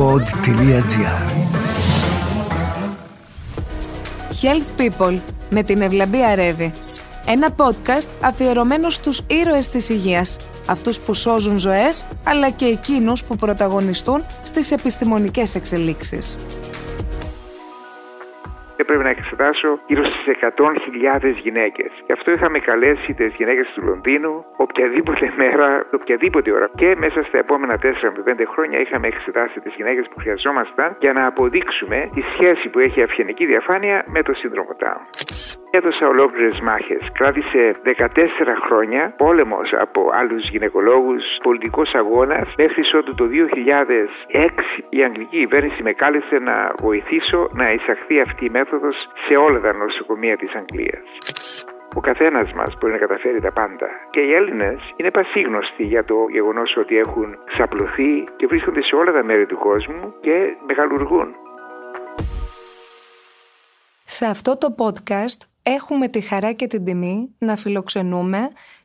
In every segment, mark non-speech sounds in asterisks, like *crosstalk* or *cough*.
pod.gr Health People με την Ευλαμπία Ρεύη. Ένα podcast αφιερωμένο στους ήρωες της υγείας. Αυτούς που σώζουν ζωές, αλλά και εκείνους που πρωταγωνιστούν στις επιστημονικές εξελίξεις έπρεπε να εξετάσω γύρω στις 100.000 γυναίκες. Γι' αυτό είχαμε καλέσει τις γυναίκες του Λονδίνου οποιαδήποτε μέρα, οποιαδήποτε ώρα. Και μέσα στα επόμενα 4 με 5 χρόνια είχαμε εξετάσει τις γυναίκες που χρειαζόμασταν για να αποδείξουμε τη σχέση που έχει η αυγενική διαφάνεια με το σύνδρομο Down. Έδωσα ολόκληρες μάχες. Κράτησε 14 χρόνια πόλεμος από άλλους γυναικολόγους, πολιτικός αγώνας, μέχρι ότου το 2006 η αγγλική κυβέρνηση με κάλεσε να βοηθήσω να εισαχθεί αυτή η μέθοδος σε όλα τα νοσοκομεία της Αγγλίας. Ο καθένας μας μπορεί να καταφέρει τα πάντα. Και οι Έλληνες είναι πασίγνωστοι για το γεγονός ότι έχουν ξαπλωθεί και βρίσκονται σε όλα τα μέρη του κόσμου και μεγαλουργούν. Σε αυτό το podcast έχουμε τη χαρά και την τιμή να φιλοξενούμε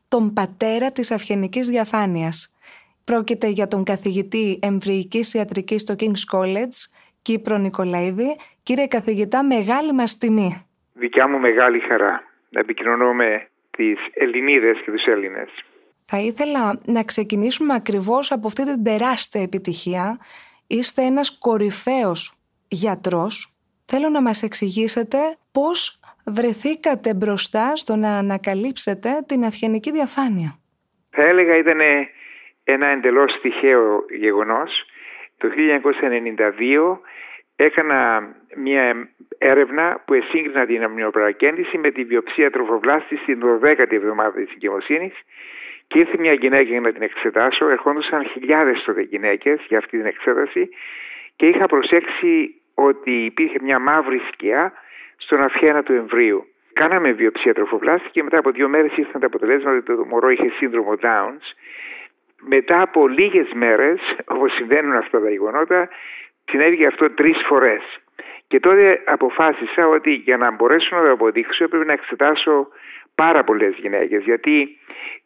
τον πατέρα της αυγενικής διαφάνειας. Πρόκειται για τον καθηγητή εμβρυϊκής ιατρικής στο King's College, Κύπρο Νικολαίδη Κύριε καθηγητά, μεγάλη μας τιμή. Δικιά μου μεγάλη χαρά να επικοινωνώ με τις Ελληνίδες και τους Έλληνες. Θα ήθελα να ξεκινήσουμε ακριβώς από αυτή την τεράστια επιτυχία. Είστε ένας κορυφαίος γιατρός. Θέλω να μας εξηγήσετε πώς βρεθήκατε μπροστά στο να ανακαλύψετε την αυγενική διαφάνεια. Θα έλεγα ήταν ένα εντελώς τυχαίο γεγονός. Το 1992 έκανα μια έρευνα που εσύγκρινα την αμνιοπραγέννηση με τη βιοψία τροφοβλάστης στην 12η εβδομάδα της εγκυμοσύνης και ήρθε μια γυναίκα για να την εξετάσω. Ερχόντουσαν χιλιάδες τότε γυναίκες για αυτή την εξέταση και είχα προσέξει ότι υπήρχε μια μαύρη σκιά στον αφιένα του εμβρίου. Κάναμε βιοψία τροφοβλάστη και μετά από δύο μέρες ήρθαν τα αποτελέσματα ότι το μωρό είχε σύνδρομο Downs. Μετά από λίγες μέρες, όπως συμβαίνουν αυτά τα γεγονότα, συνέβη αυτό τρεις φορές. Και τότε αποφάσισα ότι για να μπορέσω να το αποδείξω έπρεπε να εξετάσω πάρα πολλές γυναίκες γιατί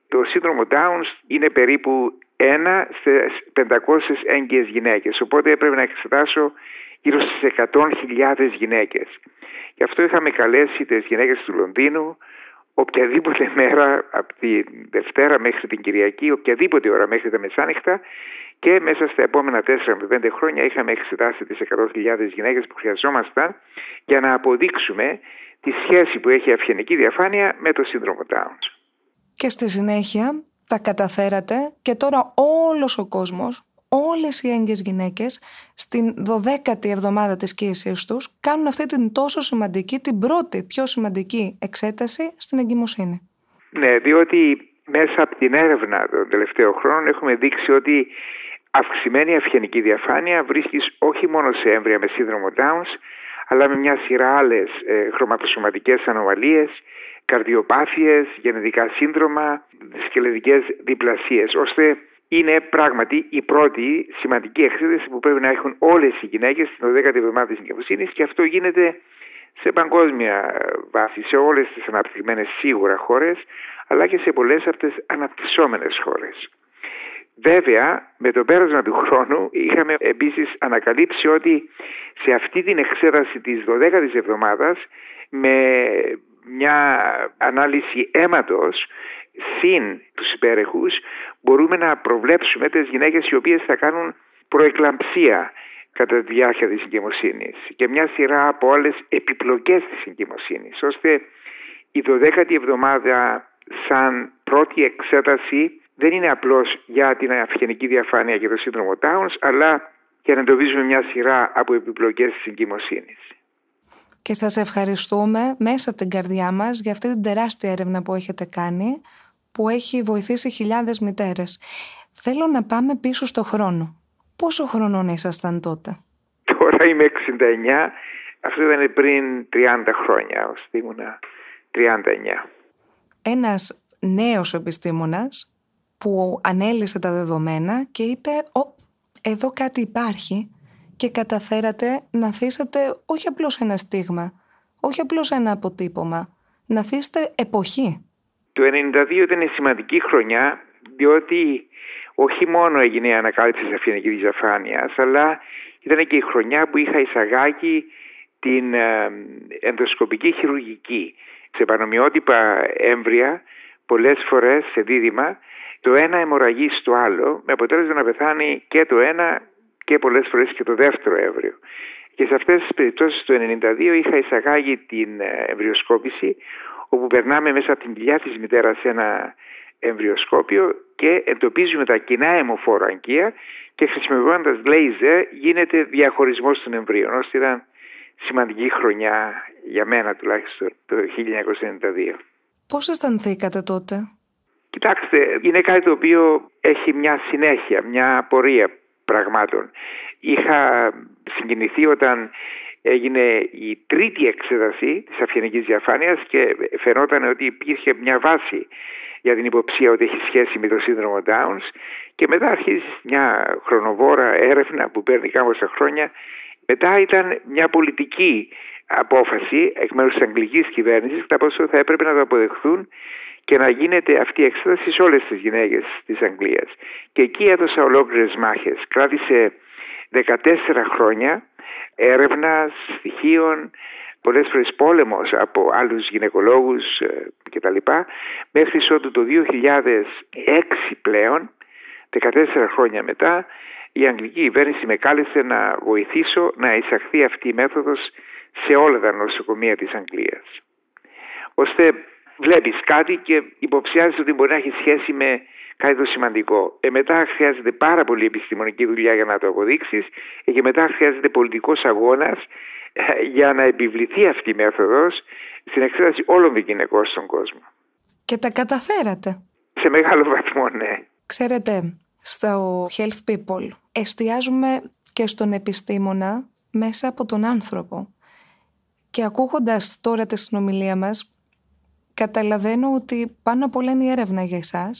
το σύνδρομο Downs είναι περίπου ένα σε 500 έγκυες γυναίκες οπότε έπρεπε να εξετάσω γύρω στις 100.000 γυναίκες. Γι' αυτό είχαμε καλέσει τις γυναίκες του Λονδίνου οποιαδήποτε μέρα από τη Δευτέρα μέχρι την Κυριακή, οποιαδήποτε ώρα μέχρι τα μεσάνυχτα και μέσα στα επόμενα 4 με 5 χρόνια είχαμε εξετάσει τις 100.000 γυναίκες που χρειαζόμασταν για να αποδείξουμε τη σχέση που έχει η αυγενική διαφάνεια με το σύνδρομο Downs. Και στη συνέχεια τα καταφέρατε και τώρα όλος ο κόσμος, όλες οι έγκυες γυναίκες στην 12η εβδομάδα της κοίησης τους κάνουν αυτή την τόσο σημαντική, την πρώτη πιο σημαντική εξέταση στην εγκυμοσύνη. Ναι, διότι μέσα από την έρευνα των τελευταίων χρόνων έχουμε δείξει ότι αυξημένη αυγενική διαφάνεια βρίσκεις όχι μόνο σε έμβρια με σύνδρομο Downs, αλλά με μια σειρά άλλες ε, χρωματοσωματικές ανομαλίες, καρδιοπάθειες, γενετικά σύνδρομα, σκελετικές διπλασίες, ώστε είναι πράγματι η πρώτη σημαντική εξέταση που πρέπει να έχουν όλες οι γυναίκες στην 12η εβδομάδα της εγκυμοσύνης και αυτό γίνεται σε παγκόσμια βάση, σε όλες τις αναπτυγμένες σίγουρα χώρες, αλλά και σε πολλές από τις αναπτυσσόμενες χώρες. Βέβαια, με το πέρασμα του χρόνου είχαμε επίσης ανακαλύψει ότι σε αυτή την εξέταση της 12ης εβδομάδας με μια ανάλυση αίματος συν τους υπέρεχους μπορούμε να προβλέψουμε τις γυναίκες οι οποίες θα κάνουν προεκλαμψία κατά τη διάρκεια της εγκυμοσύνης και μια σειρά από άλλες επιπλοκές της εγκυμοσύνης ώστε η 12η εβδομάδα σαν πρώτη εξέταση δεν είναι απλώς για την αυγενική διαφάνεια και το σύνδρομο Downs, αλλά για να εντοπίζουμε μια σειρά από επιπλοκές της εγκυμοσύνης. Και σας ευχαριστούμε μέσα από την καρδιά μας για αυτή την τεράστια έρευνα που έχετε κάνει, που έχει βοηθήσει χιλιάδες μητέρες. Θέλω να πάμε πίσω στο χρόνο. Πόσο χρονών ήσασταν τότε; Τώρα είμαι 69, αυτό ήταν πριν 30 χρόνια, ως ήμουνα 39. Ένας νέος επιστήμονας που ανέλησε τα δεδομένα και είπε «Ω, εδώ κάτι υπάρχει» και καταφέρατε να αφήσετε όχι απλώς ένα στίγμα, όχι απλώς ένα αποτύπωμα, να αφήσετε εποχή. Το 1992 ήταν σημαντική χρονιά, διότι όχι μόνο έγινε η ανακάλυψη της αφιενικής διαφάνειας, αλλά Ήταν και η χρονιά που είχα εισαγάγει την ε, ενδοσκοπική χειρουργική. Σε πανομοιότυπα έμβρια, πολλές φορές σε δίδυμα, το ένα αιμορραγεί στο άλλο, με αποτέλεσμα να πεθάνει και το ένα και πολλές φορές και το δεύτερο έμβριο. Και σε αυτές τις περιπτώσεις το 1992 είχα εισαγάγει την ε, εμβριοσκόπηση, όπου περνάμε μέσα από την κοιλιά της μητέρας σε ένα εμβριοσκόπιο και εντοπίζουμε τα κοινά αιμοφόρα αγκία και χρησιμοποιώντας λέιζερ γίνεται διαχωρισμός των εμβρίων, ώστε ήταν σημαντική χρονιά για μένα τουλάχιστον το 1992. Πώς αισθανθήκατε τότε; Κοιτάξτε, είναι κάτι το οποίο έχει μια συνέχεια, μια πορεία πραγμάτων. Είχα συγκινηθεί όταν έγινε η τρίτη εξέταση της αυγενικής διαφάνειας και φαινόταν ότι υπήρχε μια βάση για την υποψία ότι έχει σχέση με το σύνδρομο Downs και μετά αρχίζει μια χρονοβόρα έρευνα που παίρνει κάμποσα χρόνια. Μετά ήταν μια πολιτική απόφαση εκ μέρους της αγγλικής κυβέρνησης κατά πόσο θα έπρεπε να το αποδεχθούν και να γίνεται αυτή η εξέταση σε όλες τις γυναίκες της Αγγλίας. Και εκεί έδωσα ολόκληρες μάχες. Κράτησε 14 χρόνια έρευνα στοιχείων, πολλές φορές πόλεμος από άλλους γυναικολόγους ε, κτλ. Μέχρι ότου το 2006 πλέον, 14 χρόνια μετά, η αγγλική κυβέρνηση με κάλεσε να βοηθήσω να εισαχθεί αυτή η μέθοδος σε όλα τα νοσοκομεία της Αγγλίας. Ώστε βλέπεις κάτι και υποψιάζεις ότι μπορεί να έχει σχέση με κάτι το σημαντικό. Ε, μετά χρειάζεται πάρα πολύ επιστημονική δουλειά για να το αποδείξεις ε, και μετά χρειάζεται πολιτικός αγώνας ε, για να επιβληθεί αυτή η μέθοδος στην εξέταση όλων των γυναικών στον κόσμο. Και τα καταφέρατε. Σε μεγάλο βαθμό, ναι. Ξέρετε, στο Health People εστιάζουμε και στον επιστήμονα μέσα από τον άνθρωπο. Και ακούγοντας τώρα τη συνομιλία μας, καταλαβαίνω ότι πάνω απ' όλα είναι η έρευνα για εσάς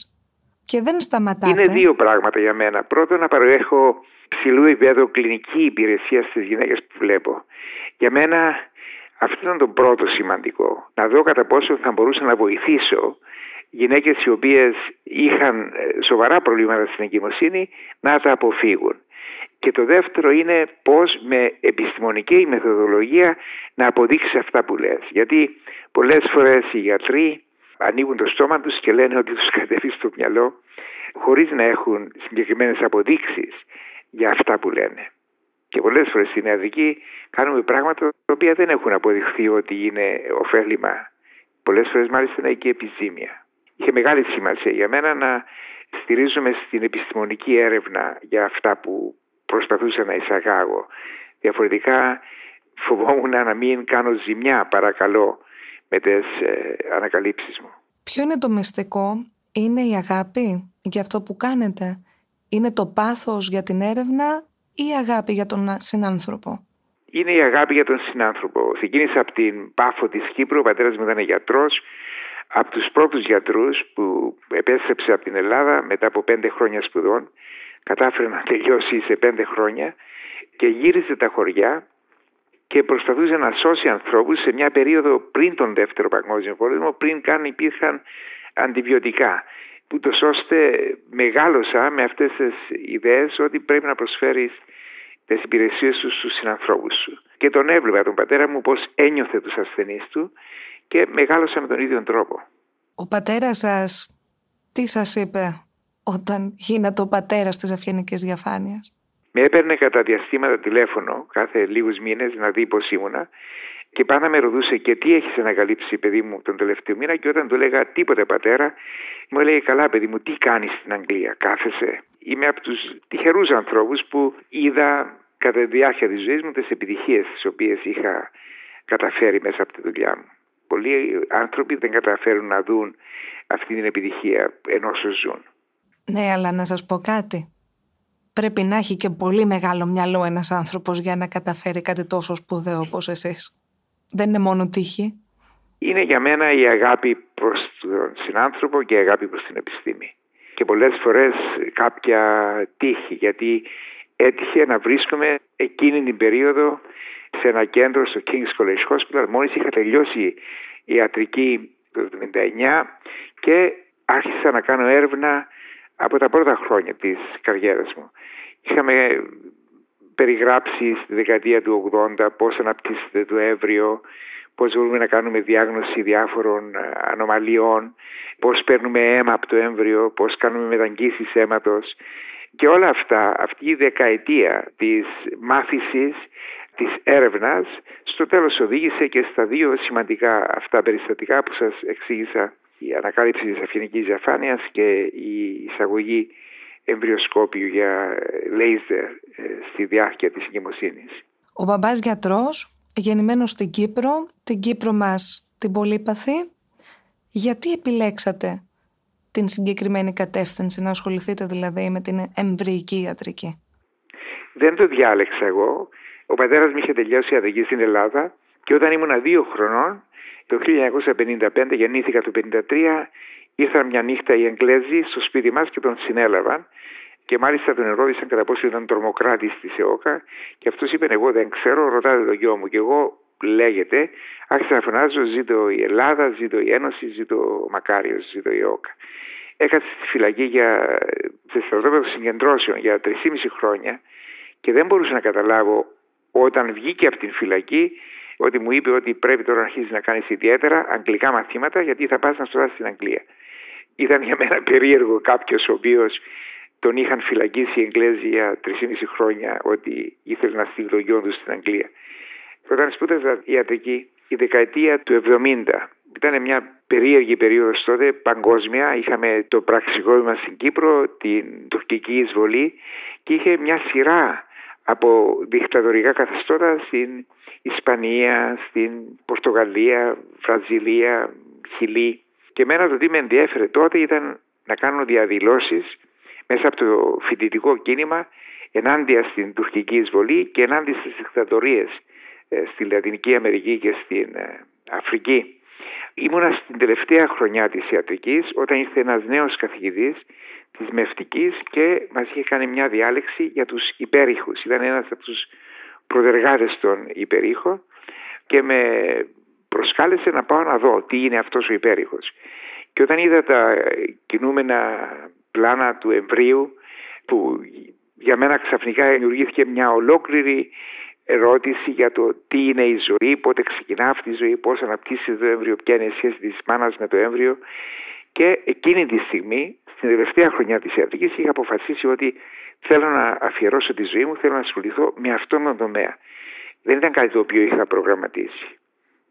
και δεν σταματάτε. Είναι δύο πράγματα για μένα. Πρώτον, να παρέχω ψηλού επίπεδου κλινική υπηρεσία στις γυναίκες που βλέπω. Για μένα αυτό ήταν το πρώτο σημαντικό. Να δω κατά πόσο θα μπορούσα να βοηθήσω γυναίκες οι οποίες είχαν ε, σοβαρά προβλήματα στην εγκυμοσύνη να τα αποφύγουν. Και το δεύτερο είναι πώς με επιστημονική μεθοδολογία να αποδείξεις αυτά που λες. Γιατί πολλές φορές οι γιατροί ανοίγουν το στόμα τους και λένε ότι τους κατεβεί στο μυαλό χωρίς να έχουν συγκεκριμένες αποδείξεις για αυτά που λένε. Και πολλές φορές στην Ιαδική κάνουμε πράγματα τα οποία δεν έχουν αποδειχθεί ότι είναι ωφέλιμα. Πολλές φορές μάλιστα είναι και επιζήμια. Είχε μεγάλη σημασία για μένα να στηρίζουμε στην επιστημονική έρευνα για αυτά που προσπαθούσα να εισαγάγω. Διαφορετικά φοβόμουν να μην κάνω ζημιά παρακαλώ με τις ε, ανακαλύψεις μου. Ποιο είναι το μυστικό, είναι η αγάπη για αυτό που κάνετε, είναι το πάθος για την έρευνα ή η αγάπη για τον συνάνθρωπο; Είναι η αγάπη για τον συνάνθρωπο. Ξεκίνησα από την Πάφο της Κύπρου, ο πατέρας μου ήταν γιατρός, από τους πρώτους γιατρούς που επέστρεψε από την Ελλάδα μετά από πέντε χρόνια σπουδών, κατάφερε να τελειώσει σε πέντε χρόνια και γύριζε τα χωριά και προσπαθούσε να σώσει ανθρώπους σε μια περίοδο πριν τον δεύτερο παγκόσμιο πόλεμο, πριν καν υπήρχαν αντιβιωτικά. Ούτω ώστε μεγάλωσα με αυτές τις ιδέες ότι πρέπει να προσφέρεις τις υπηρεσίες σου στους συνανθρώπους σου. Και τον έβλεπα τον πατέρα μου πώς ένιωθε τους ασθενείς του και μεγάλωσα με τον ίδιο τρόπο. Ο πατέρας σας τι σας είπε; Όταν γίνατε ο πατέρας της αυγενικής διαφάνειας. Με έπαιρνε κατά διαστήματα τηλέφωνο κάθε λίγους μήνες να δει πώς ήμουνα και πάντα με ρωτούσε και τι έχεις ανακαλύψει παιδί μου τον τελευταίο μήνα και όταν του έλεγα τίποτε πατέρα μου έλεγε καλά παιδί μου τι κάνεις στην Αγγλία κάθεσαι. Είμαι από τους τυχερούς ανθρώπους που είδα κατά τη διάρκεια της ζωής μου τις επιτυχίες τις οποίες είχα καταφέρει μέσα από τη δουλειά μου. Πολλοί άνθρωποι δεν καταφέρουν να δουν αυτή την επιτυχία ενώ ζουν. Ναι, αλλά να σας πω κάτι πρέπει να έχει και πολύ μεγάλο μυαλό ένας άνθρωπος για να καταφέρει κάτι τόσο σπουδαίο όπως εσείς. Δεν είναι μόνο τύχη. Είναι για μένα η αγάπη προς τον συνάνθρωπο και η αγάπη προς την επιστήμη. Και πολλές φορές κάποια τύχη, γιατί έτυχε να βρίσκομαι εκείνη την περίοδο σε ένα κέντρο στο King's College Hospital. Μόλις είχα τελειώσει η ιατρική το 1979 και άρχισα να κάνω έρευνα από τα πρώτα χρόνια της καριέρας μου. Είχαμε περιγράψει στη δεκαετία του 80 πώς αναπτύσσεται το έμβριο, πώς μπορούμε να κάνουμε διάγνωση διάφορων ε, ανομαλιών, πώς παίρνουμε αίμα από το έμβριο, πώς κάνουμε μεταγγίσεις αίματος και όλα αυτά, αυτή η δεκαετία της μάθησης, της έρευνας, στο τέλος οδήγησε και στα δύο σημαντικά αυτά περιστατικά που σας εξήγησα, η ανακάλυψη της αφηνικής διαφάνειας και η εισαγωγή εμβριοσκόπιου για λέιζερ στη διάρκεια της εγκυμοσύνης. Ο μπαμπάς γιατρός, γεννημένος στην Κύπρο, την Κύπρο μας την πολύπαθη, γιατί επιλέξατε την συγκεκριμένη κατεύθυνση, να ασχοληθείτε δηλαδή με την εμβρυϊκή ιατρική; Δεν το διάλεξα εγώ. Ο πατέρας μου είχε τελειώσει ιατρική στην Ελλάδα και όταν ήμουν δύο χρονών, το 1955, γεννήθηκα το 1953, ήρθαν μια νύχτα οι Εγγλέζοι στο σπίτι μας και τον συνέλαβαν και μάλιστα τον ερώτησαν κατά πόσο ήταν τρομοκράτης της ΕΟΚΑ και αυτός είπε: Εγώ δεν ξέρω, ρωτάτε το γιο μου. Και εγώ λέγεται, άρχισα να φωνάζω: Ζήτω η Ελλάδα, ζήτω η Ένωση, ζήτω ο Μακάριος, ζήτω η ΕΟΚΑ. Έκατσε στη φυλακή για, σε στρατόπεδο συγκεντρώσεων για 3,5 χρόνια και δεν μπορούσα να καταλάβω όταν βγήκε από την φυλακή ότι μου είπε ότι πρέπει τώρα να αρχίσεις να κάνεις ιδιαίτερα αγγλικά μαθήματα γιατί θα πας να σπουδάσει στην Αγγλία. Ήταν για μένα περίεργο κάποιος ο οποίος τον είχαν φυλακίσει οι Εγγλέζοι για 3,5 χρόνια ότι ήθελε να στείλει το γιο του στην Αγγλία. Όταν σπούδαζα ιατρική, η δεκαετία του 70 ήταν μια περίεργη περίοδος τότε παγκόσμια. Είχαμε το πραξικόπημα στην Κύπρο, την τουρκική εισβολή και είχε μια σειρά από δικτατορικά καθεστώτα στην Ισπανία, στην Πορτογαλία, Βραζιλία, Χιλή. Και εμένα το τι με ενδιέφερε τότε ήταν να κάνω διαδηλώσεις μέσα από το φοιτητικό κίνημα ενάντια στην τουρκική εισβολή και ενάντια στις δικτατορίες ε, στη Λατινική Αμερική και στην ε, Αφρική. Ήμουνα στην τελευταία χρονιά της ιατρικής όταν ήρθε ένας νέος καθηγητής της Μευτικής και μας είχε κάνει μια διάλεξη για τους υπέρηχους. Ήταν ένας από τους προδεργάτες των υπερήχων και με προσκάλεσε να πάω να δω τι είναι αυτός ο υπέρηχος. Και όταν είδα τα κινούμενα πλάνα του εμβρίου που για μένα ξαφνικά δημιουργήθηκε μια ολόκληρη ερώτηση για το τι είναι η ζωή, πότε ξεκινά αυτή η ζωή, πώς αναπτύσσεται το έμβριο, ποια είναι η σχέση της μάνας με το έμβριο και εκείνη τη στιγμή, στην τελευταία χρονιά της ιατρικής, είχα αποφασίσει ότι θέλω να αφιερώσω τη ζωή μου, θέλω να ασχοληθώ με αυτόν τον τομέα. Δεν ήταν κάτι το οποίο είχα προγραμματίσει.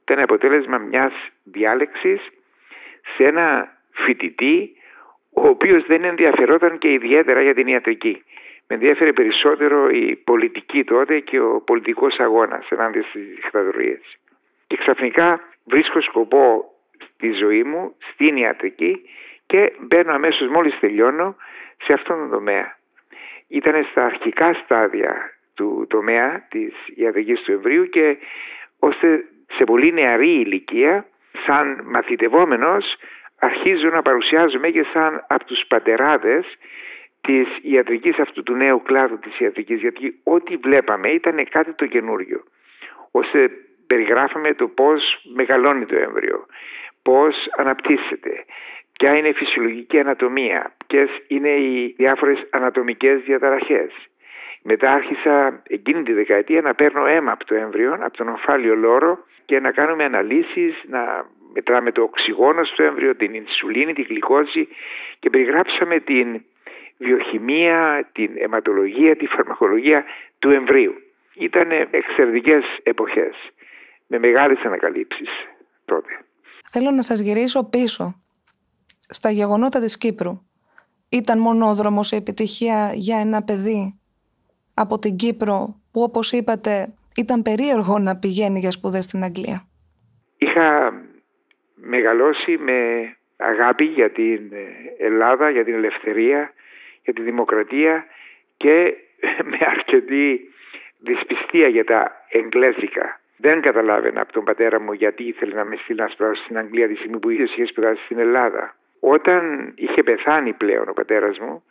Ήταν αποτέλεσμα μιας διάλεξης σε ένα φοιτητή ο οποίος δεν ενδιαφερόταν και ιδιαίτερα για την ιατρική. Με ενδιαφέρει περισσότερο η πολιτική τότε και ο πολιτικός αγώνας ενάντια στις δικτατορίες. Και ξαφνικά βρίσκω σκοπό στη ζωή μου, στην ιατρική και μπαίνω αμέσως μόλις τελειώνω σε αυτόν τον τομέα. Ήταν στα αρχικά στάδια του τομέα της ιατρικής του εμβρίου και ώστε σε πολύ νεαρή ηλικία σαν μαθητευόμενος αρχίζω να παρουσιάζομαι και σαν από τους πατεράδες της ιατρικής αυτού του νέου κλάδου της ιατρικής γιατί ό,τι βλέπαμε ήταν κάτι το καινούριο ώστε περιγράφαμε το πώς μεγαλώνει το έμβριο πώς αναπτύσσεται ποια είναι η φυσιολογική ανατομία ποιες είναι οι διάφορες ανατομικές διαταραχές μετά άρχισα εκείνη τη δεκαετία να παίρνω αίμα από το έμβριο, από τον ομφάλιο λόρο και να κάνουμε αναλύσεις, να μετράμε το οξυγόνο στο έμβριο, την ινσουλίνη, τη γλυκόζη και περιγράψαμε την βιοχημία, την αιματολογία, τη φαρμακολογία του εμβρίου. Ήταν εξαιρετικές εποχές με μεγάλες ανακαλύψεις τότε. Θέλω να σας γυρίσω πίσω στα γεγονότα της Κύπρου. Ήταν μονόδρομος η επιτυχία για ένα παιδί από την Κύπρο που όπως είπατε ήταν περίεργο να πηγαίνει για σπουδές στην Αγγλία. Είχα μεγαλώσει με αγάπη για την Ελλάδα, για την ελευθερία, για τη δημοκρατία και *laughs* με αρκετή δυσπιστία για τα εγγλέζικα. Δεν καταλάβαινα από τον πατέρα μου γιατί ήθελε να με στείλει να σπουδάσω στην Αγγλία τη στιγμή που είχε σπουδάσει στην Ελλάδα. Όταν είχε πεθάνει πλέον ο πατέρας μου,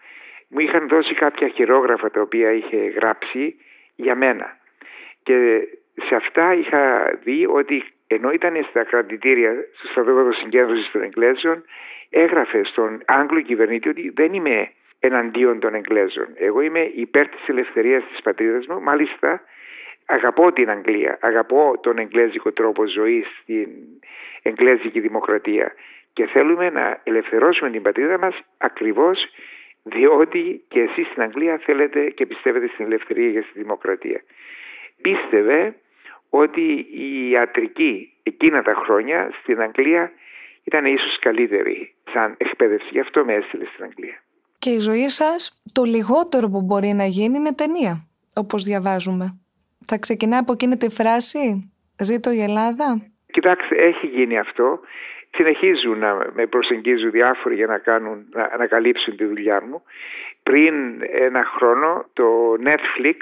μου είχαν δώσει κάποια χειρόγραφα τα οποία είχε γράψει για μένα. Και σε αυτά είχα δει ότι ενώ ήταν στα κρατητήρια στο στρατόπεδο συγκέντρωσης των Εγγλέζων, έγραφε στον Άγγλο κυβερνήτη ότι δεν είμαι εναντίον των Εγγλέζων. Εγώ είμαι υπέρ της ελευθερίας της πατρίδας μου. Μάλιστα αγαπώ την Αγγλία, αγαπώ τον εγγλέζικο τρόπο ζωής, την εγγλέζικη δημοκρατία και θέλουμε να ελευθερώσουμε την πατρίδα μας ακριβώς διότι και εσείς στην Αγγλία θέλετε και πιστεύετε στην ελευθερία και στη δημοκρατία. Πίστευε ότι η ιατρική εκείνα τα χρόνια στην Αγγλία ήταν ίσως καλύτερη σαν εκπαίδευση. Γι' αυτό με έστειλε στην Αγγλία. Και η ζωή σας το λιγότερο που μπορεί να γίνει είναι ταινία, όπως διαβάζουμε. Θα ξεκινά από εκείνη τη φράση «Ζήτω η Ελλάδα». Κοιτάξτε, έχει γίνει αυτό. Συνεχίζουν να με προσεγγίζουν διάφοροι για να, κάνουν, να ανακαλύψουν τη δουλειά μου. Πριν ένα χρόνο το Netflix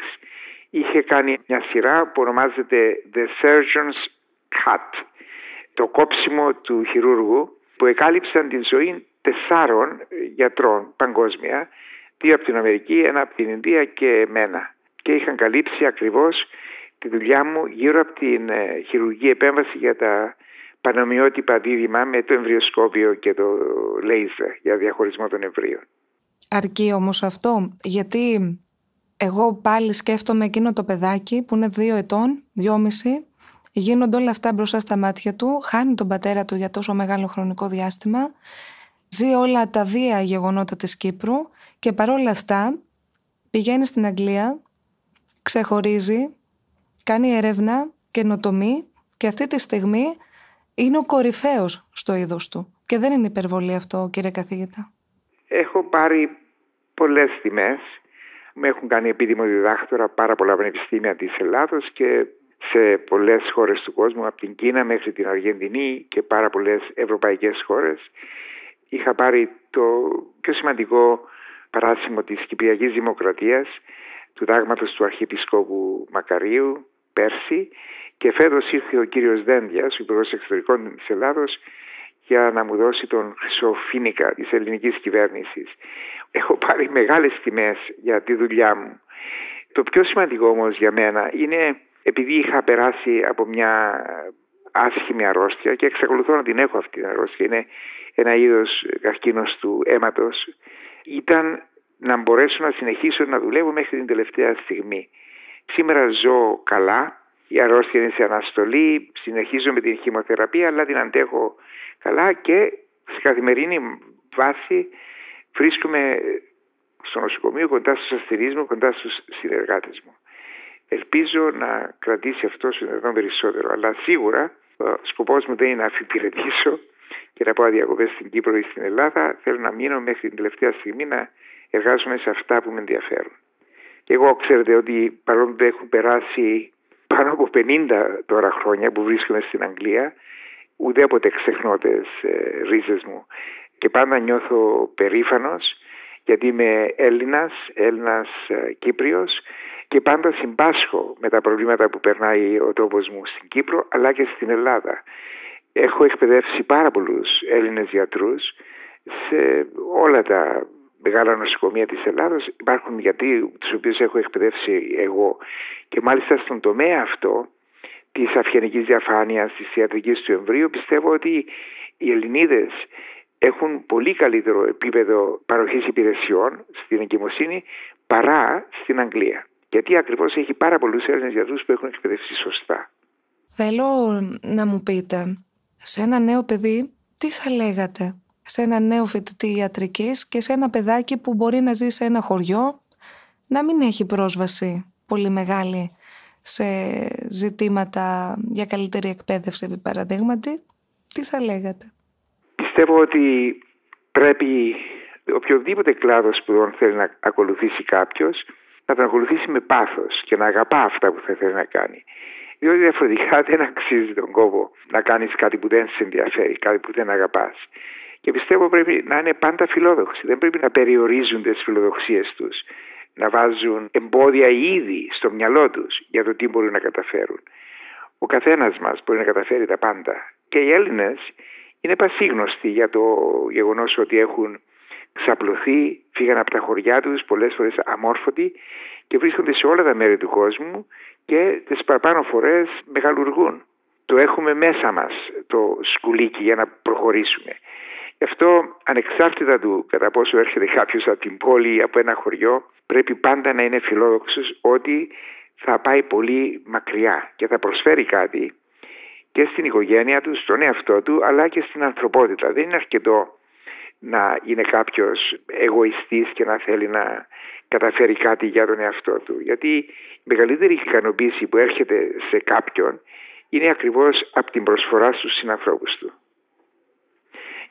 είχε κάνει μια σειρά που ονομάζεται The Surgeon's Cut. Το κόψιμο του χειρούργου που εκάλυψαν την ζωή τεσσάρων γιατρών παγκόσμια, δύο από την Αμερική, ένα από την Ινδία και εμένα. Και είχαν καλύψει ακριβώς τη δουλειά μου γύρω από την ε, χειρουργική επέμβαση για τα πανομοιότυπα δίδυμα με το εμβριοσκόπιο και το λέιζερ για διαχωρισμό των εμβρίων. Αρκεί όμως αυτό, γιατί εγώ πάλι σκέφτομαι εκείνο το παιδάκι που είναι δύο ετών, δυόμιση, γίνονται όλα αυτά μπροστά στα μάτια του, χάνει τον πατέρα του για τόσο μεγάλο χρονικό διάστημα, ζει όλα τα βία γεγονότα της Κύπρου και παρόλα αυτά πηγαίνει στην Αγγλία, ξεχωρίζει, κάνει έρευνα, καινοτομεί και αυτή τη στιγμή είναι ο κορυφαίος στο είδος του. Και δεν είναι υπερβολή αυτό, κύριε καθηγητά. Έχω πάρει πολλές τιμές. Με έχουν κάνει επίδημο διδάκτορα πάρα πολλά πανεπιστήμια της Ελλάδος και σε πολλές χώρες του κόσμου, από την Κίνα μέχρι την Αργεντινή και πάρα πολλές ευρωπαϊκές χώρες. Είχα πάρει το πιο σημαντικό παράσημο της Κυπριακής Δημοκρατίας, του δάγματος του Αρχιεπισκόπου Μακαρίου, πέρσι και φέτος ήρθε ο κύριος Δέντιας, ο Υπουργός Εξωτερικών της Ελλάδος, για να μου δώσει τον χρυσό φίνικα της ελληνικής κυβέρνησης. Έχω πάρει μεγάλες τιμές για τη δουλειά μου. Το πιο σημαντικό όμως για μένα είναι επειδή είχα περάσει από μια άσχημη αρρώστια και εξακολουθώ να την έχω αυτή την αρρώστια, είναι ένα είδος καρκίνος του αίματος, ήταν να μπορέσω να συνεχίσω να δουλεύω μέχρι την τελευταία στιγμή. Σήμερα ζω καλά, η αρρώστια είναι σε αναστολή, συνεχίζω με την χημοθεραπεία αλλά την αντέχω καλά και σε καθημερινή βάση βρίσκομαι στο νοσοκομείο κοντά στους ασθενείς μου, κοντά στους συνεργάτες μου. Ελπίζω να κρατήσει αυτό σου περισσότερο, αλλά σίγουρα ο σκοπός μου δεν είναι να αφιπηρετήσω και να πάω διακοπές στην Κύπρο ή στην Ελλάδα. Θέλω να μείνω μέχρι την τελευταία στιγμή να εργάζομαι σε αυτά που με ενδιαφέρουν. Και εγώ ξέρετε ότι παρόλο που έχουν περάσει πάνω από 50 τώρα χρόνια που βρίσκομαι στην Αγγλία, ουδέποτε ξεχνώ τις ε, ρίζες μου και πάντα νιώθω περήφανος γιατί είμαι Έλληνας, Έλληνας ε, Κύπριος και πάντα συμπάσχω με τα προβλήματα που περνάει ο τόπος μου στην Κύπρο αλλά και στην Ελλάδα. Έχω εκπαιδεύσει πάρα πολλούς Έλληνες γιατρούς σε όλα τα μεγάλα νοσοκομεία της Ελλάδος υπάρχουν γιατροί τους οποίους έχω εκπαιδεύσει εγώ και μάλιστα στον τομέα αυτό της αυγενικής διαφάνειας, της ιατρικής του εμβρίου πιστεύω ότι οι Ελληνίδες έχουν πολύ καλύτερο επίπεδο παροχής υπηρεσιών στην εγκυμοσύνη παρά στην Αγγλία. Γιατί ακριβώς έχει πάρα πολλούς Έλληνες γιατρούς που έχουν εκπαιδεύσει σωστά. Θέλω να μου πείτε, σε ένα νέο παιδί τι θα λέγατε; Σε ένα νέο φοιτητή ιατρικής και σε ένα παιδάκι που μπορεί να ζει σε ένα χωριό, να μην έχει πρόσβαση πολύ μεγάλη σε ζητήματα για καλύτερη εκπαίδευση επί παραδείγματι, τι θα λέγατε; Πιστεύω ότι πρέπει οποιοδήποτε κλάδος σπουδών θέλει να ακολουθήσει κάποιος να τον ακολουθήσει με πάθος και να αγαπά αυτά που θα θέλει να κάνει. Διότι διαφορετικά *laughs* δεν αξίζει τον κόπο να κάνεις κάτι που δεν σε ενδιαφέρει, κάτι που δεν αγαπάς. Και πιστεύω πρέπει να είναι πάντα φιλόδοξοι. Δεν πρέπει να περιορίζουν τις φιλοδοξίες τους. Να βάζουν εμπόδια ήδη στο μυαλό τους για το τι μπορούν να καταφέρουν. Ο καθένας μας μπορεί να καταφέρει τα πάντα. Και οι Έλληνες είναι πασίγνωστοι για το γεγονός ότι έχουν ξαπλωθεί, φύγαν από τα χωριά τους πολλές φορές αμόρφωτοι και βρίσκονται σε όλα τα μέρη του κόσμου και τις παραπάνω φορές μεγαλουργούν. Το έχουμε μέσα μας το σκουλίκι για να προχωρήσουμε. Αυτό ανεξάρτητα του κατά πόσο έρχεται κάποιος από την πόλη ή από ένα χωριό πρέπει πάντα να είναι φιλόδοξος ότι θα πάει πολύ μακριά και θα προσφέρει κάτι και στην οικογένεια του, στον εαυτό του αλλά και στην ανθρωπότητα. Δεν είναι αρκετό να είναι κάποιος εγωιστής και να θέλει να καταφέρει κάτι για τον εαυτό του. Γιατί η μεγαλύτερη ικανοποίηση που έρχεται σε κάποιον είναι ακριβώς από την προσφορά στους συνανθρώπους του.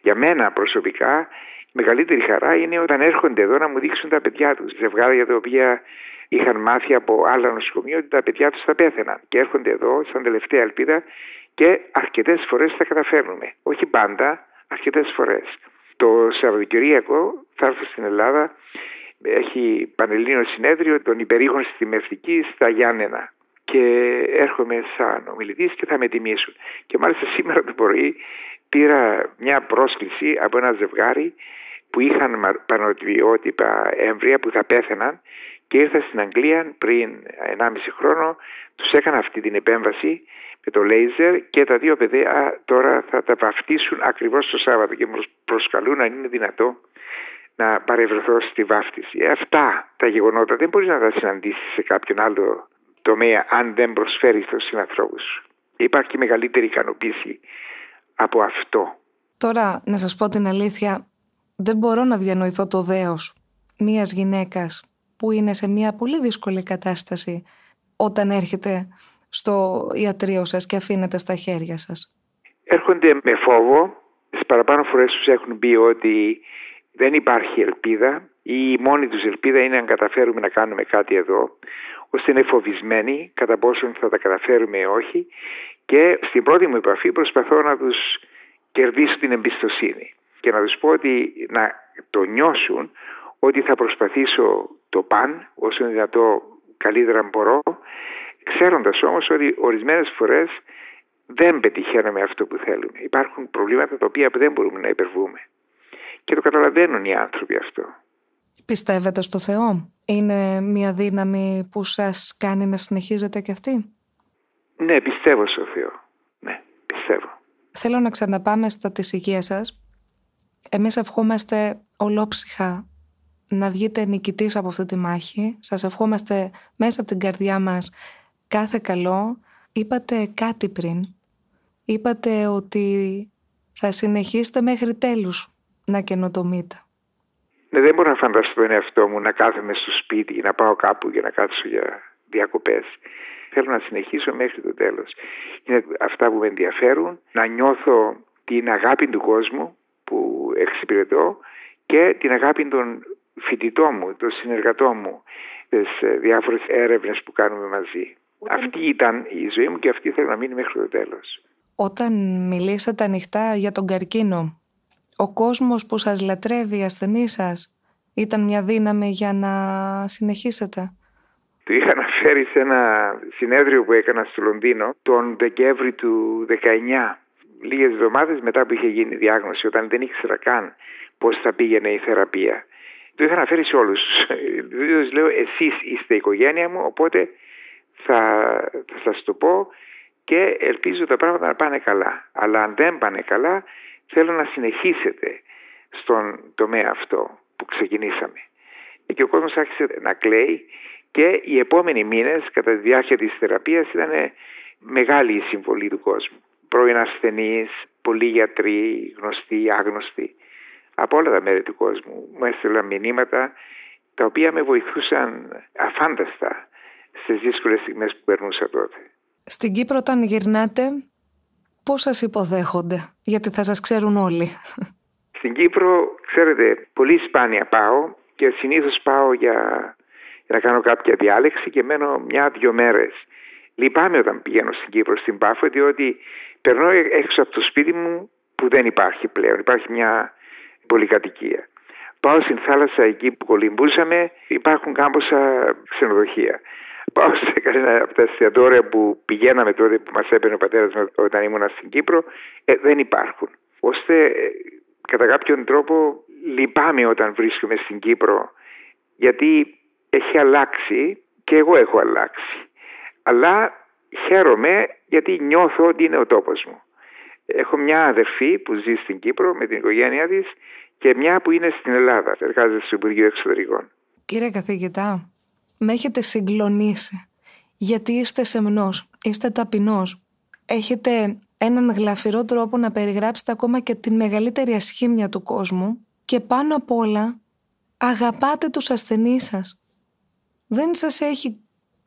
Για μένα προσωπικά η μεγαλύτερη χαρά είναι όταν έρχονται εδώ να μου δείξουν τα παιδιά τους. Ζευγάρια τα οποία είχαν μάθει από άλλα νοσοκομεία ότι τα παιδιά τους θα πέθαιναν και έρχονται εδώ σαν τελευταία ελπίδα και αρκετές φορές θα καταφέρνουμε. Όχι πάντα, αρκετές φορές. Το Σαββατοκυριακό θα έρθω στην Ελλάδα, έχει πανελλήνιο συνέδριο των υπερήχων στη Μευτική στα Γιάννενα και έρχομαι σαν ομιλητής και θα με τιμήσουν. Και μάλιστα σήμερα το πρωί πήρα μια πρόσκληση από ένα ζευγάρι που είχαν πανωτιότυπα έμβρια που θα πέθαιναν και ήρθα στην Αγγλία πριν 1,5 χρόνο, τους έκανα αυτή την επέμβαση με το λέιζερ και τα δύο παιδιά τώρα θα τα βαφτίσουν ακριβώς το Σάββατο και μου προσκαλούν αν είναι δυνατό να παρευρεθώ στη βάφτιση. Ε, αυτά τα γεγονότα δεν μπορείς να τα συναντήσεις σε κάποιον άλλο τομέα αν δεν προσφέρεις στους συνανθρώπους. Υπάρχει μεγαλύτερη ικανοποίηση από αυτό. Τώρα, να σας πω την αλήθεια, δεν μπορώ να διανοηθώ το δέος μιας γυναίκας που είναι σε μια πολύ δύσκολη κατάσταση όταν έρχεται στο ιατρείο σας και αφήνεται στα χέρια σας. Έρχονται με φόβο. Τις παραπάνω φορές τους έχουν πει ότι δεν υπάρχει ελπίδα ή η μόνη τους ελπίδα είναι αν καταφέρουμε να κάνουμε κάτι εδώ ώστε είναι φοβισμένοι κατά πόσον θα τα καταφέρουμε ή όχι και στην πρώτη μου επαφή προσπαθώ να τους κερδίσω την εμπιστοσύνη και να τους πω ότι να το νιώσουν ότι θα προσπαθήσω το παν όσο δυνατό καλύτερα μπορώ ξέροντας όμως ότι ορισμένες φορές δεν πετυχαίνουμε αυτό που θέλουμε. Υπάρχουν προβλήματα τα οποία δεν μπορούμε να υπερβούμε. Και το καταλαβαίνουν οι άνθρωποι αυτό. Πιστεύετε στο Θεό; Είναι μια δύναμη που σας κάνει να συνεχίζετε κι αυτή; Ναι, πιστεύω στο Θεό. Ναι, πιστεύω. Θέλω να ξαναπάμε στα της υγείας σας. Εμείς ευχόμαστε ολόψυχα να βγείτε νικητής από αυτή τη μάχη. Σας ευχόμαστε μέσα από την καρδιά μας κάθε καλό. Είπατε κάτι πριν. Είπατε ότι θα συνεχίσετε μέχρι τέλους να καινοτομείτε. Ναι, δεν μπορώ να φανταστώ τον εαυτό μου να κάθομαι στο σπίτι ή να πάω κάπου για να κάτσω για διακοπές. Θέλω να συνεχίσω μέχρι το τέλος. Είναι αυτά που με ενδιαφέρουν, να νιώθω την αγάπη του κόσμου που εξυπηρετώ και την αγάπη των φοιτητών μου, των συνεργατών μου, τις ε, διάφορες έρευνες που κάνουμε μαζί. Αυτή ήταν η ζωή μου και αυτή θέλω να μείνει μέχρι το τέλος. Όταν μιλήσατε ανοιχτά για τον καρκίνο, ο κόσμος που σας λατρεύει, η ασθενή σας, ήταν μια δύναμη για να συνεχίσετε; Το είχα αναφέρει σε ένα συνέδριο που έκανα στο Λονδίνο τον Δεκέμβρη του 19, λίγες εβδομάδες μετά που είχε γίνει η διάγνωση, όταν δεν ήξερα καν πώς θα πήγαινε η θεραπεία. Το είχα αναφέρει σε όλους. Δηλαδή λέω εσείς είστε η οικογένεια μου, οπότε θα, θα σας το πω και ελπίζω τα πράγματα να πάνε καλά. Αλλά αν δεν πάνε καλά θέλω να συνεχίσετε στον τομέα αυτό που ξεκινήσαμε. Και ο κόσμος άρχισε να κλαίει και οι επόμενοι μήνες κατά τη διάρκεια της θεραπείας ήταν μεγάλη η συμβολή του κόσμου. Πρώην ασθενείς, πολλοί γιατροί, γνωστοί, άγνωστοι από όλα τα μέρη του κόσμου μου έστειλαν μηνύματα τα οποία με βοηθούσαν αφάνταστα στις δύσκολες στιγμές που περνούσα τότε. Στην Κύπρο όταν γυρνάτε πώς σας υποδέχονται, γιατί θα σας ξέρουν όλοι. Στην Κύπρο, ξέρετε, πολύ σπάνια πάω και συνήθως πάω για, για να κάνω κάποια διάλεξη και μένω μια-δυο μέρες. Λυπάμαι όταν πηγαίνω στην Κύπρο, στην Πάφο, διότι περνώ έξω από το σπίτι μου που δεν υπάρχει πλέον. Υπάρχει μια πολυκατοικία. Πάω στην θάλασσα εκεί που κολυμπούσαμε, υπάρχουν κάμποσα ξενοδοχεία. Πάω σε κανένα από τα εστιατόρια που πηγαίναμε τότε που μας έπαιρνε ο πατέρας μου όταν ήμουν στην Κύπρο, ε, δεν υπάρχουν. Ώστε ε, κατά κάποιον τρόπο λυπάμαι όταν βρίσκομαι στην Κύπρο γιατί έχει αλλάξει και εγώ έχω αλλάξει. Αλλά χαίρομαι γιατί νιώθω ότι είναι ο τόπος μου. Έχω μια αδερφή που ζει στην Κύπρο με την οικογένειά της και μια που είναι στην Ελλάδα, εργάζεται στο Υπουργείο Εξωτερικών. Κύριε καθηγητά, με έχετε συγκλονίσει. Γιατί είστε σεμνός, είστε ταπεινός. Έχετε έναν γλαφυρό τρόπο να περιγράψετε ακόμα και την μεγαλύτερη ασχήμια του κόσμου και πάνω απ' όλα αγαπάτε τους ασθενείς σας. Δεν σας έχει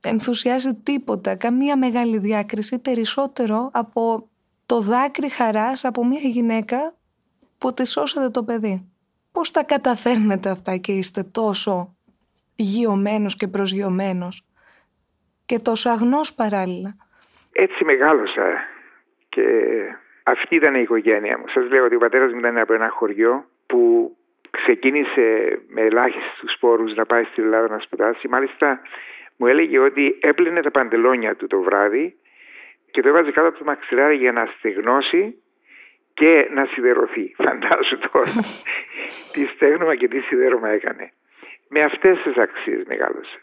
ενθουσιάσει τίποτα, καμία μεγάλη διάκριση περισσότερο από το δάκρυ χαράς από μια γυναίκα που τη σώσατε το παιδί. Πώς τα καταφέρνετε αυτά και είστε τόσο γιωμένος και προσγειωμένος και τόσο αγνός παράλληλα; Έτσι μεγάλωσα και αυτή ήταν η οικογένεια μου. Σας λέω ότι ο πατέρας μου ήταν από ένα χωριό που ξεκίνησε με ελάχιστους σπόρους να πάει στην Ελλάδα να σπουδάσει. Μάλιστα μου έλεγε ότι έπλυνε τα παντελόνια του το βράδυ και το έβαζε κάτω από το μαξιλάρι για να στεγνώσει και να σιδερωθεί. *laughs* Φαντάζομαι τώρα *laughs* τι στέγνομα και τι σιδέρωμα έκανε. Με αυτές τις αξίες μεγάλωσε.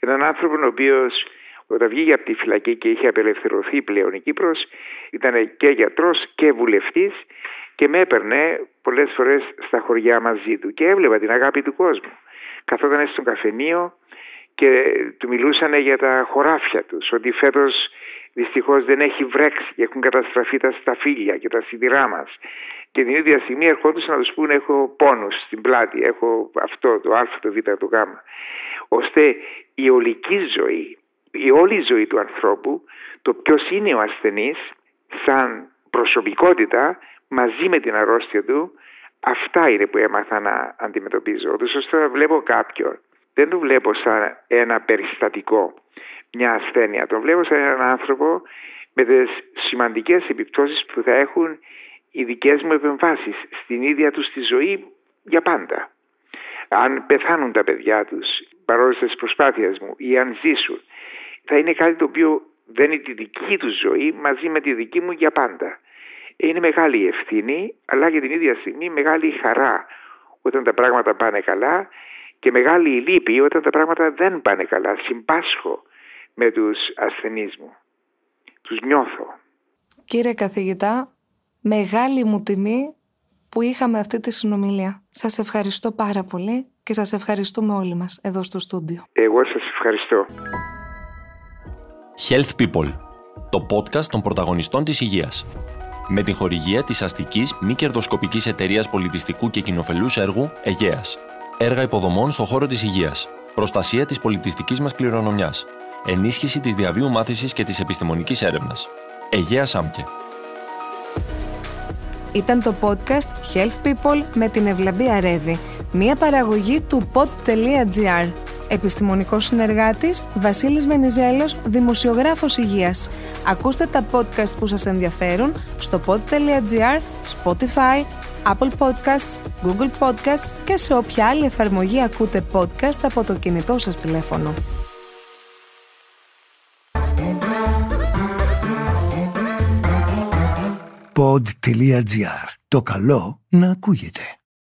Έναν άνθρωπο ο οποίος όταν βγήκε από τη φυλακή και είχε απελευθερωθεί πλέον η Κύπρος ήταν και γιατρός και βουλευτής και με έπαιρνε πολλές φορές στα χωριά μαζί του και έβλεπα την αγάπη του κόσμου. Καθόταν στο καφενείο και του μιλούσαν για τα χωράφια τους, ότι φέτος δυστυχώς δεν έχει βρέξει και έχουν καταστραφεί τα σταφύλια και τα σιδηρά μας. Και την ίδια στιγμή ερχόντουσαν να τους πούνε έχω πόνους στην πλάτη, έχω αυτό, το α, το β, το γ. Ώστε η ολική ζωή, η όλη ζωή του ανθρώπου, το ποιος είναι ο ασθενής σαν προσωπικότητα μαζί με την αρρώστια του, αυτά είναι που έμαθα να αντιμετωπίζω. ώστε βλέπω κάποιον δεν το βλέπω σαν ένα περιστατικό, μια ασθένεια. Το βλέπω σαν έναν άνθρωπο με τις σημαντικές επιπτώσεις που θα έχουν οι δικές μου επεμβάσεις στην ίδια τους τη ζωή για πάντα. Αν πεθάνουν τα παιδιά τους παρόλες τις προσπάθειες μου ή αν ζήσουν, θα είναι κάτι το οποίο δεν είναι τη δική τους ζωή μαζί με τη δική μου για πάντα. Είναι μεγάλη η ευθύνη, αλλά για την ίδια στιγμή μεγάλη χαρά όταν τα πράγματα πάνε καλά και μεγάλη η λύπη όταν τα πράγματα δεν πάνε καλά. Συμπάσχω με τους ασθενείς μου. Τους νιώθω. Κύριε καθηγητά, μεγάλη μου τιμή που είχαμε αυτή τη συνομιλία. Σας ευχαριστώ πάρα πολύ και σας ευχαριστούμε όλοι μας εδώ στο στούντιο. Εγώ σας ευχαριστώ. Health People, το podcast των πρωταγωνιστών της υγείας. Με την χορηγία της αστικής μη κερδοσκοπικής εταιρείας πολιτιστικού και κοινοφελούς έργου Αιγαίας έργα υποδομών στον χώρο της υγείας, προστασία της πολιτιστικής μας κληρονομιάς, ενίσχυση της διαβίου μάθησης και της επιστημονικής έρευνας. Αιγαία Σάμκε. Ήταν το podcast Health People με την Ευλαμπία Ρεύη, μία παραγωγή του pod.gr. Επιστημονικός συνεργάτης Βασίλης Βενιζέλος, δημοσιογράφος υγείας. Ακούστε τα podcast που σας ενδιαφέρουν στο pod.gr, Spotify, Apple Podcasts, Google Podcasts και σε όποια άλλη εφαρμογή ακούτε podcast από το κινητό σας τηλέφωνο. Pod.gr. Το καλό να ακούγεται.